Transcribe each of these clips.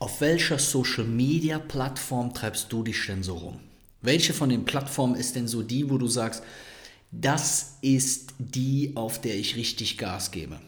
Auf welcher Social-Media-Plattform treibst du dich denn so rum? Welche von den Plattformen ist denn so die, wo du sagst, das ist die, auf der ich richtig Gas gebe?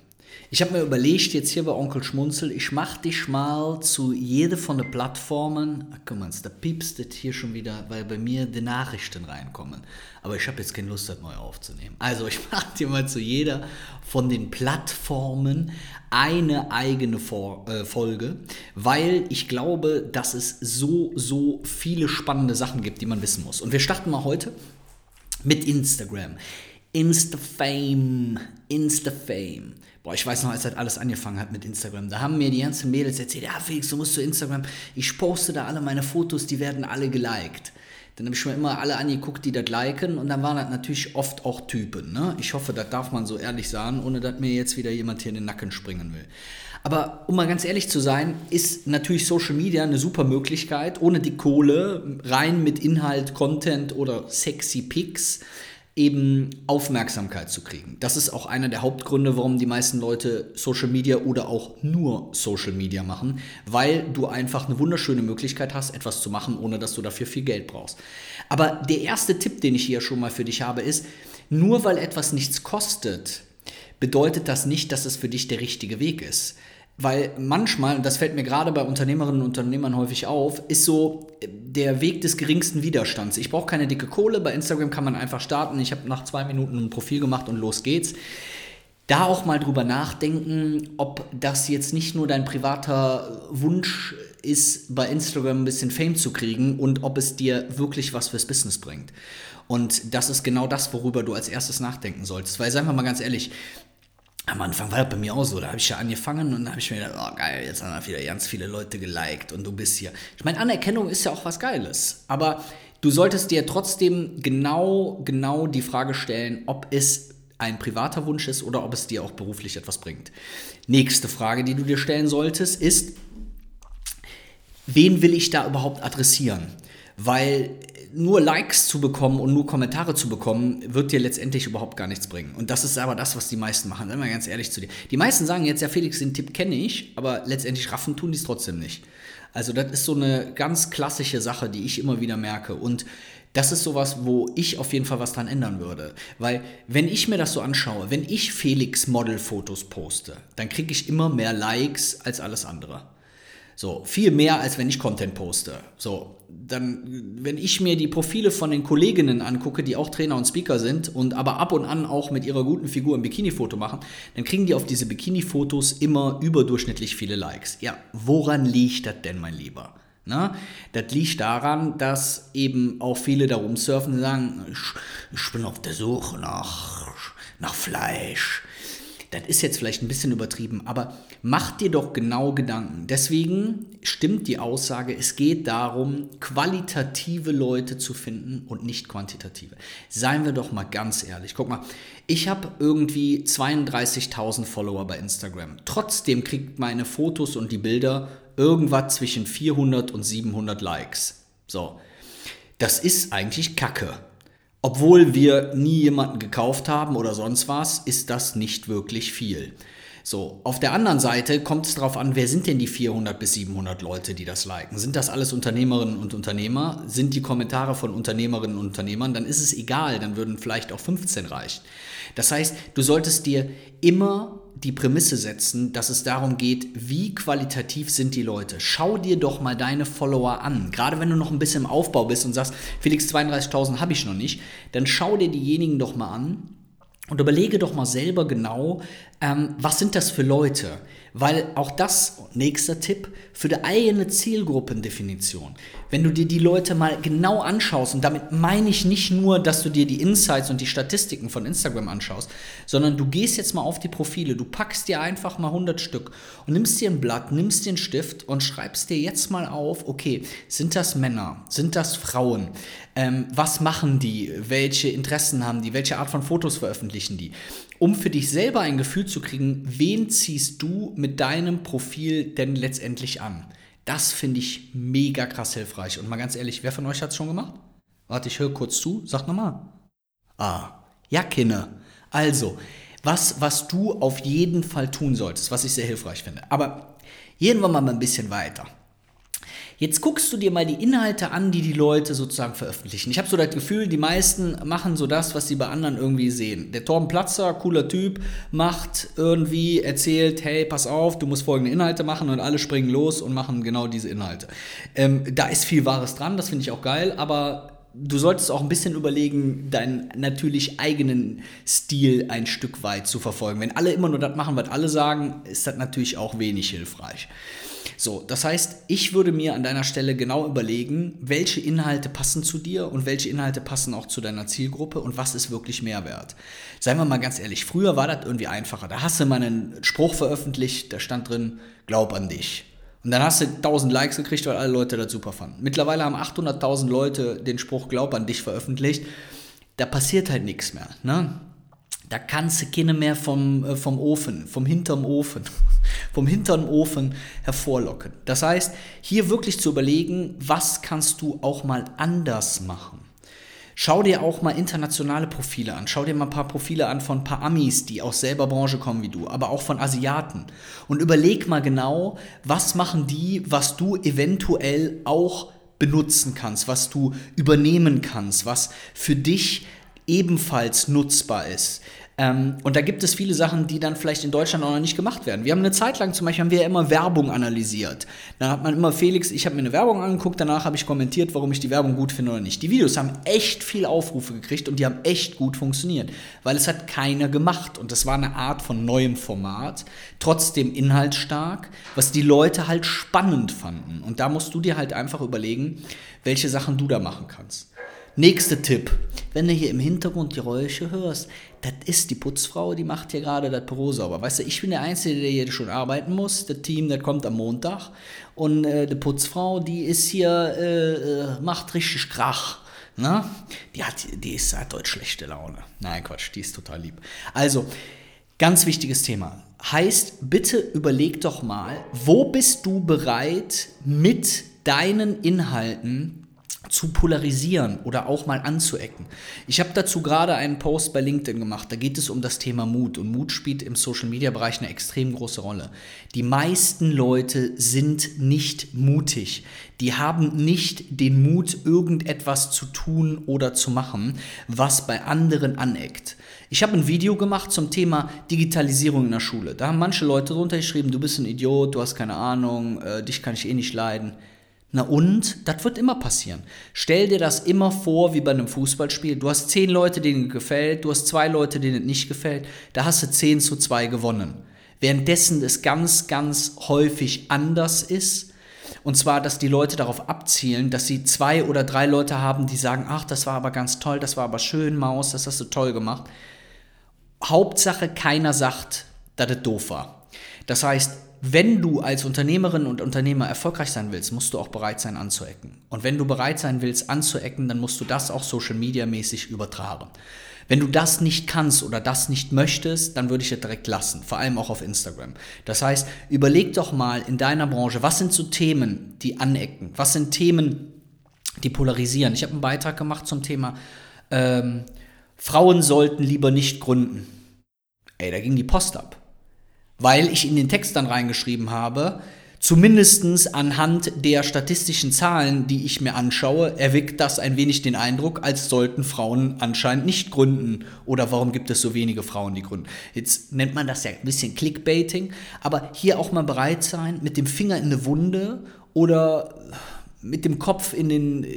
Ich habe mir überlegt, jetzt hier bei Onkel Schmunzel, ich mache dich mal zu jeder von den Plattformen. Ach, guck mal, da piepst es hier schon wieder, weil bei mir die Nachrichten reinkommen. Aber ich habe jetzt keine Lust, das neu aufzunehmen. Also ich mache dir mal zu jeder von den Plattformen eine eigene Vor äh, Folge, weil ich glaube, dass es so, so viele spannende Sachen gibt, die man wissen muss. Und wir starten mal heute mit Instagram. Insta-Fame, Insta-Fame. Boah, ich weiß noch, als das alles angefangen hat mit Instagram, da haben mir die ganzen Mädels erzählt, ja Felix, du musst zu Instagram, ich poste da alle meine Fotos, die werden alle geliked. Dann habe ich mir immer alle angeguckt, die das liken und dann waren das natürlich oft auch Typen. Ne? Ich hoffe, das darf man so ehrlich sagen, ohne dass mir jetzt wieder jemand hier in den Nacken springen will. Aber um mal ganz ehrlich zu sein, ist natürlich Social Media eine super Möglichkeit, ohne die Kohle, rein mit Inhalt, Content oder sexy Pics eben Aufmerksamkeit zu kriegen. Das ist auch einer der Hauptgründe, warum die meisten Leute Social Media oder auch nur Social Media machen, weil du einfach eine wunderschöne Möglichkeit hast, etwas zu machen, ohne dass du dafür viel Geld brauchst. Aber der erste Tipp, den ich hier schon mal für dich habe, ist, nur weil etwas nichts kostet, bedeutet das nicht, dass es für dich der richtige Weg ist. Weil manchmal, und das fällt mir gerade bei Unternehmerinnen und Unternehmern häufig auf, ist so der Weg des geringsten Widerstands. Ich brauche keine dicke Kohle, bei Instagram kann man einfach starten. Ich habe nach zwei Minuten ein Profil gemacht und los geht's. Da auch mal drüber nachdenken, ob das jetzt nicht nur dein privater Wunsch ist, bei Instagram ein bisschen Fame zu kriegen und ob es dir wirklich was fürs Business bringt. Und das ist genau das, worüber du als erstes nachdenken solltest. Weil, seien wir mal ganz ehrlich, am Anfang war das bei mir auch so. Da habe ich ja angefangen und da habe ich mir gedacht, oh geil, jetzt haben wieder ganz viele Leute geliked und du bist hier. Ich meine, Anerkennung ist ja auch was Geiles. Aber du solltest dir trotzdem genau, genau die Frage stellen, ob es ein privater Wunsch ist oder ob es dir auch beruflich etwas bringt. Nächste Frage, die du dir stellen solltest, ist, wen will ich da überhaupt adressieren? Weil nur Likes zu bekommen und nur Kommentare zu bekommen, wird dir letztendlich überhaupt gar nichts bringen. Und das ist aber das, was die meisten machen. Sei mal ganz ehrlich zu dir. Die meisten sagen jetzt, ja, Felix, den Tipp kenne ich, aber letztendlich raffen tun die es trotzdem nicht. Also, das ist so eine ganz klassische Sache, die ich immer wieder merke. Und das ist sowas, wo ich auf jeden Fall was dran ändern würde. Weil, wenn ich mir das so anschaue, wenn ich Felix Model-Fotos poste, dann kriege ich immer mehr Likes als alles andere. So, viel mehr, als wenn ich Content poste. So, dann, wenn ich mir die Profile von den Kolleginnen angucke, die auch Trainer und Speaker sind und aber ab und an auch mit ihrer guten Figur ein Bikini-Foto machen, dann kriegen die auf diese Bikini-Fotos immer überdurchschnittlich viele Likes. Ja, woran liegt das denn, mein Lieber? Na, das liegt daran, dass eben auch viele da rumsurfen und sagen, ich, ich bin auf der Suche nach, nach Fleisch das ist jetzt vielleicht ein bisschen übertrieben, aber mach dir doch genau Gedanken. Deswegen stimmt die Aussage, es geht darum, qualitative Leute zu finden und nicht quantitative. Seien wir doch mal ganz ehrlich. Guck mal, ich habe irgendwie 32.000 Follower bei Instagram. Trotzdem kriegt meine Fotos und die Bilder irgendwas zwischen 400 und 700 Likes. So. Das ist eigentlich Kacke. Obwohl wir nie jemanden gekauft haben oder sonst was, ist das nicht wirklich viel. So, auf der anderen Seite kommt es darauf an, wer sind denn die 400 bis 700 Leute, die das liken? Sind das alles Unternehmerinnen und Unternehmer? Sind die Kommentare von Unternehmerinnen und Unternehmern? Dann ist es egal, dann würden vielleicht auch 15 reichen. Das heißt, du solltest dir immer die Prämisse setzen, dass es darum geht, wie qualitativ sind die Leute. Schau dir doch mal deine Follower an. Gerade wenn du noch ein bisschen im Aufbau bist und sagst, Felix 32.000 habe ich noch nicht, dann schau dir diejenigen doch mal an und überlege doch mal selber genau, ähm, was sind das für Leute? Weil auch das, nächster Tipp, für die eigene Zielgruppendefinition. Wenn du dir die Leute mal genau anschaust, und damit meine ich nicht nur, dass du dir die Insights und die Statistiken von Instagram anschaust, sondern du gehst jetzt mal auf die Profile, du packst dir einfach mal 100 Stück und nimmst dir ein Blatt, nimmst dir einen Stift und schreibst dir jetzt mal auf, okay, sind das Männer, sind das Frauen, ähm, was machen die, welche Interessen haben die, welche Art von Fotos veröffentlichen die um für dich selber ein Gefühl zu kriegen, wen ziehst du mit deinem Profil denn letztendlich an. Das finde ich mega krass hilfreich. Und mal ganz ehrlich, wer von euch hat es schon gemacht? Warte, ich höre kurz zu. Sag nochmal. Ah, ja, Kinne. Also, was, was du auf jeden Fall tun solltest, was ich sehr hilfreich finde. Aber gehen wir mal ein bisschen weiter. Jetzt guckst du dir mal die Inhalte an, die die Leute sozusagen veröffentlichen. Ich habe so das Gefühl, die meisten machen so das, was sie bei anderen irgendwie sehen. Der Torben Platzer, cooler Typ, macht irgendwie, erzählt, hey, pass auf, du musst folgende Inhalte machen und alle springen los und machen genau diese Inhalte. Ähm, da ist viel Wahres dran, das finde ich auch geil, aber du solltest auch ein bisschen überlegen, deinen natürlich eigenen Stil ein Stück weit zu verfolgen. Wenn alle immer nur das machen, was alle sagen, ist das natürlich auch wenig hilfreich. So, das heißt, ich würde mir an deiner Stelle genau überlegen, welche Inhalte passen zu dir und welche Inhalte passen auch zu deiner Zielgruppe und was ist wirklich Mehrwert. Seien wir mal ganz ehrlich, früher war das irgendwie einfacher. Da hast du mal einen Spruch veröffentlicht, da stand drin, glaub an dich. Und dann hast du 1000 Likes gekriegt, weil alle Leute das super fanden. Mittlerweile haben 800.000 Leute den Spruch Glaub an dich veröffentlicht. Da passiert halt nichts mehr. Ne? Da kannst du keine mehr vom, äh, vom Ofen, vom hinterm Ofen, vom hinteren Ofen hervorlocken. Das heißt, hier wirklich zu überlegen, was kannst du auch mal anders machen. Schau dir auch mal internationale Profile an. Schau dir mal ein paar Profile an von ein paar Amis, die aus selber Branche kommen wie du, aber auch von Asiaten. Und überleg mal genau, was machen die, was du eventuell auch benutzen kannst, was du übernehmen kannst, was für dich ebenfalls nutzbar ist. Ähm, und da gibt es viele Sachen, die dann vielleicht in Deutschland auch noch nicht gemacht werden. Wir haben eine Zeit lang zum Beispiel haben wir ja immer Werbung analysiert. Dann hat man immer Felix, ich habe mir eine Werbung angeguckt, danach habe ich kommentiert, warum ich die Werbung gut finde oder nicht. Die Videos haben echt viel Aufrufe gekriegt und die haben echt gut funktioniert, weil es hat keiner gemacht und das war eine Art von neuem Format, trotzdem inhaltsstark, was die Leute halt spannend fanden. Und da musst du dir halt einfach überlegen, welche Sachen du da machen kannst. Nächster Tipp. Wenn du hier im Hintergrund Geräusche hörst, das ist die Putzfrau, die macht hier gerade das Büro sauber. Weißt du, ich bin der Einzige, der hier schon arbeiten muss. Das Team, das kommt am Montag. Und äh, die Putzfrau, die ist hier, äh, äh macht richtig Krach. Ne? Die, hat, die ist, hat heute schlechte Laune. Nein, Quatsch, die ist total lieb. Also, ganz wichtiges Thema. Heißt, bitte überleg doch mal, wo bist du bereit mit deinen Inhalten zu polarisieren oder auch mal anzuecken. Ich habe dazu gerade einen Post bei LinkedIn gemacht, da geht es um das Thema Mut und Mut spielt im Social-Media-Bereich eine extrem große Rolle. Die meisten Leute sind nicht mutig, die haben nicht den Mut, irgendetwas zu tun oder zu machen, was bei anderen aneckt. Ich habe ein Video gemacht zum Thema Digitalisierung in der Schule. Da haben manche Leute drunter geschrieben, du bist ein Idiot, du hast keine Ahnung, äh, dich kann ich eh nicht leiden. Na und? Das wird immer passieren. Stell dir das immer vor wie bei einem Fußballspiel. Du hast zehn Leute, denen es gefällt, du hast zwei Leute, denen es nicht gefällt. Da hast du zehn zu zwei gewonnen. Währenddessen es ganz, ganz häufig anders ist. Und zwar, dass die Leute darauf abzielen, dass sie zwei oder drei Leute haben, die sagen, ach, das war aber ganz toll, das war aber schön, Maus, das hast du toll gemacht. Hauptsache, keiner sagt, dass es doof war. Das heißt, wenn du als Unternehmerin und Unternehmer erfolgreich sein willst, musst du auch bereit sein anzuecken. Und wenn du bereit sein willst anzuecken, dann musst du das auch Social Media mäßig übertragen. Wenn du das nicht kannst oder das nicht möchtest, dann würde ich es direkt lassen, vor allem auch auf Instagram. Das heißt, überleg doch mal in deiner Branche, was sind so Themen, die anecken? Was sind Themen, die polarisieren? Ich habe einen Beitrag gemacht zum Thema, ähm, Frauen sollten lieber nicht gründen. Ey, da ging die Post ab weil ich in den Text dann reingeschrieben habe, zumindest anhand der statistischen Zahlen, die ich mir anschaue, erweckt das ein wenig den Eindruck, als sollten Frauen anscheinend nicht gründen. Oder warum gibt es so wenige Frauen, die gründen? Jetzt nennt man das ja ein bisschen Clickbaiting, aber hier auch mal bereit sein, mit dem Finger in eine Wunde oder mit dem Kopf in den, äh,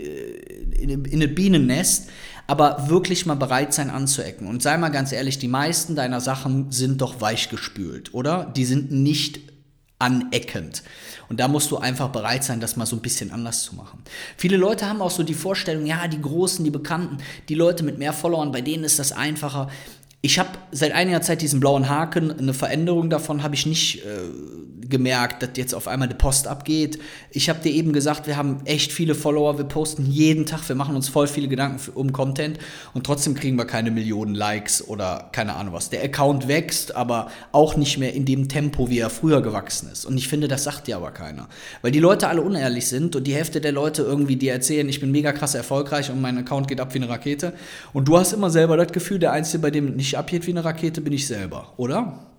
in, in ein Bienennest aber wirklich mal bereit sein anzuecken. Und sei mal ganz ehrlich, die meisten deiner Sachen sind doch weichgespült, oder? Die sind nicht aneckend. Und da musst du einfach bereit sein, das mal so ein bisschen anders zu machen. Viele Leute haben auch so die Vorstellung, ja, die Großen, die Bekannten, die Leute mit mehr Followern, bei denen ist das einfacher. Ich habe seit einiger Zeit diesen blauen Haken, eine Veränderung davon habe ich nicht äh, gemerkt, dass jetzt auf einmal die Post abgeht. Ich habe dir eben gesagt, wir haben echt viele Follower, wir posten jeden Tag, wir machen uns voll viele Gedanken für, um Content und trotzdem kriegen wir keine Millionen Likes oder keine Ahnung was. Der Account wächst, aber auch nicht mehr in dem Tempo, wie er früher gewachsen ist. Und ich finde, das sagt dir aber keiner. Weil die Leute alle unehrlich sind und die Hälfte der Leute irgendwie dir erzählen, ich bin mega krass erfolgreich und mein Account geht ab wie eine Rakete. Und du hast immer selber das Gefühl, der Einzige, bei dem nicht abgeht wie eine Rakete, bin ich selber, oder?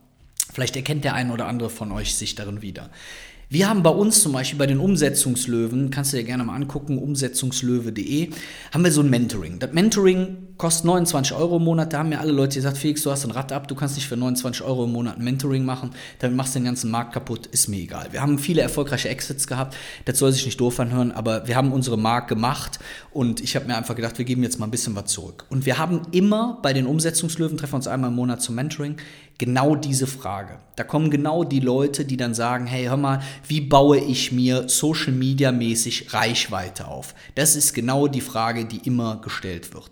Vielleicht erkennt der ein oder andere von euch sich darin wieder. Wir haben bei uns zum Beispiel bei den Umsetzungslöwen, kannst du dir gerne mal angucken, umsetzungslöwe.de, haben wir so ein Mentoring. Das Mentoring kostet 29 Euro im Monat. Da haben mir alle Leute gesagt, Felix, du hast ein Rad ab, du kannst nicht für 29 Euro im Monat ein Mentoring machen, damit machst du den ganzen Markt kaputt, ist mir egal. Wir haben viele erfolgreiche Exits gehabt, das soll sich nicht doof anhören, aber wir haben unsere Mark gemacht und ich habe mir einfach gedacht, wir geben jetzt mal ein bisschen was zurück. Und wir haben immer bei den Umsetzungslöwen, treffen uns einmal im Monat zum Mentoring, genau diese Frage. Da kommen genau die Leute, die dann sagen, hey, hör mal, wie baue ich mir Social Media mäßig Reichweite auf? Das ist genau die Frage, die immer gestellt wird.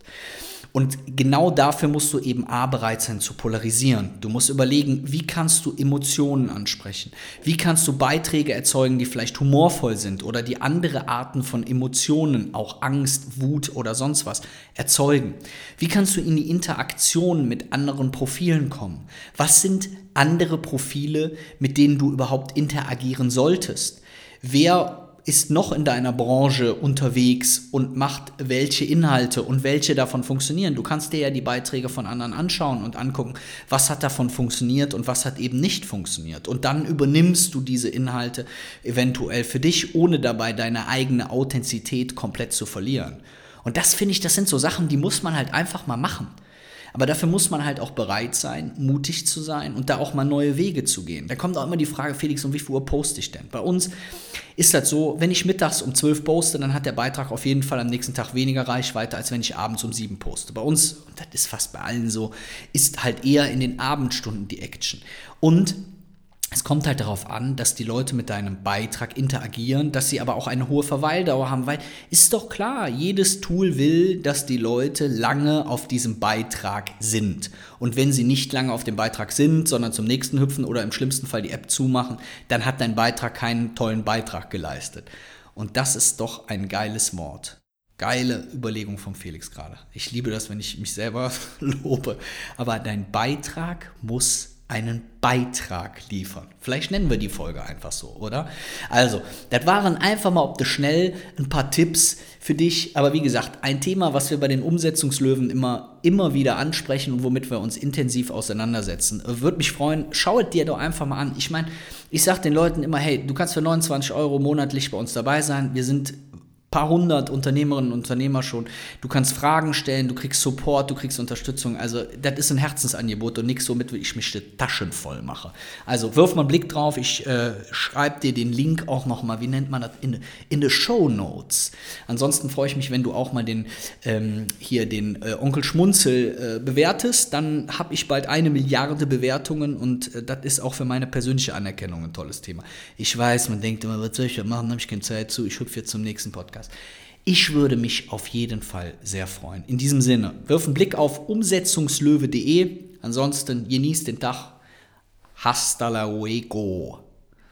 Und genau dafür musst du eben A bereit sein zu polarisieren. Du musst überlegen, wie kannst du Emotionen ansprechen? Wie kannst du Beiträge erzeugen, die vielleicht humorvoll sind oder die andere Arten von Emotionen, auch Angst, Wut oder sonst was, erzeugen? Wie kannst du in die Interaktion mit anderen Profilen kommen? Was sind andere Profile, mit denen du überhaupt interagieren solltest? Wer ist noch in deiner Branche unterwegs und macht welche Inhalte und welche davon funktionieren. Du kannst dir ja die Beiträge von anderen anschauen und angucken, was hat davon funktioniert und was hat eben nicht funktioniert. Und dann übernimmst du diese Inhalte eventuell für dich, ohne dabei deine eigene Authentizität komplett zu verlieren. Und das finde ich, das sind so Sachen, die muss man halt einfach mal machen. Aber dafür muss man halt auch bereit sein, mutig zu sein und da auch mal neue Wege zu gehen. Da kommt auch immer die Frage, Felix, um wie viel Uhr poste ich denn? Bei uns ist das so, wenn ich mittags um 12 poste, dann hat der Beitrag auf jeden Fall am nächsten Tag weniger Reichweite, als wenn ich abends um 7 poste. Bei uns, und das ist fast bei allen so, ist halt eher in den Abendstunden die Action. Und es kommt halt darauf an, dass die Leute mit deinem Beitrag interagieren, dass sie aber auch eine hohe Verweildauer haben, weil ist doch klar, jedes Tool will, dass die Leute lange auf diesem Beitrag sind. Und wenn sie nicht lange auf dem Beitrag sind, sondern zum nächsten hüpfen oder im schlimmsten Fall die App zumachen, dann hat dein Beitrag keinen tollen Beitrag geleistet. Und das ist doch ein geiles Wort. Geile Überlegung von Felix gerade. Ich liebe das, wenn ich mich selber lobe. Aber dein Beitrag muss einen Beitrag liefern. Vielleicht nennen wir die Folge einfach so, oder? Also, das waren einfach mal ob das schnell ein paar Tipps für dich. Aber wie gesagt, ein Thema, was wir bei den Umsetzungslöwen immer, immer wieder ansprechen und womit wir uns intensiv auseinandersetzen. Würde mich freuen, schau es dir doch einfach mal an. Ich meine, ich sage den Leuten immer, hey, du kannst für 29 Euro monatlich bei uns dabei sein. Wir sind paar hundert Unternehmerinnen und Unternehmer schon. Du kannst Fragen stellen, du kriegst Support, du kriegst Unterstützung. Also, das ist ein Herzensangebot und nichts, womit ich mich die Taschen voll mache. Also, wirf mal einen Blick drauf. Ich äh, schreibe dir den Link auch nochmal, wie nennt man das, in, in the Show Notes. Ansonsten freue ich mich, wenn du auch mal den, ähm, hier den äh, Onkel Schmunzel äh, bewertest. Dann habe ich bald eine Milliarde Bewertungen und äh, das ist auch für meine persönliche Anerkennung ein tolles Thema. Ich weiß, man denkt immer, was soll ich da machen, habe ich keine Zeit zu, ich hüpfe jetzt zum nächsten Podcast. Podcast. Ich würde mich auf jeden Fall sehr freuen. In diesem Sinne, wirf einen Blick auf umsetzungslöwe.de. Ansonsten genießt den Tag. Hasta luego.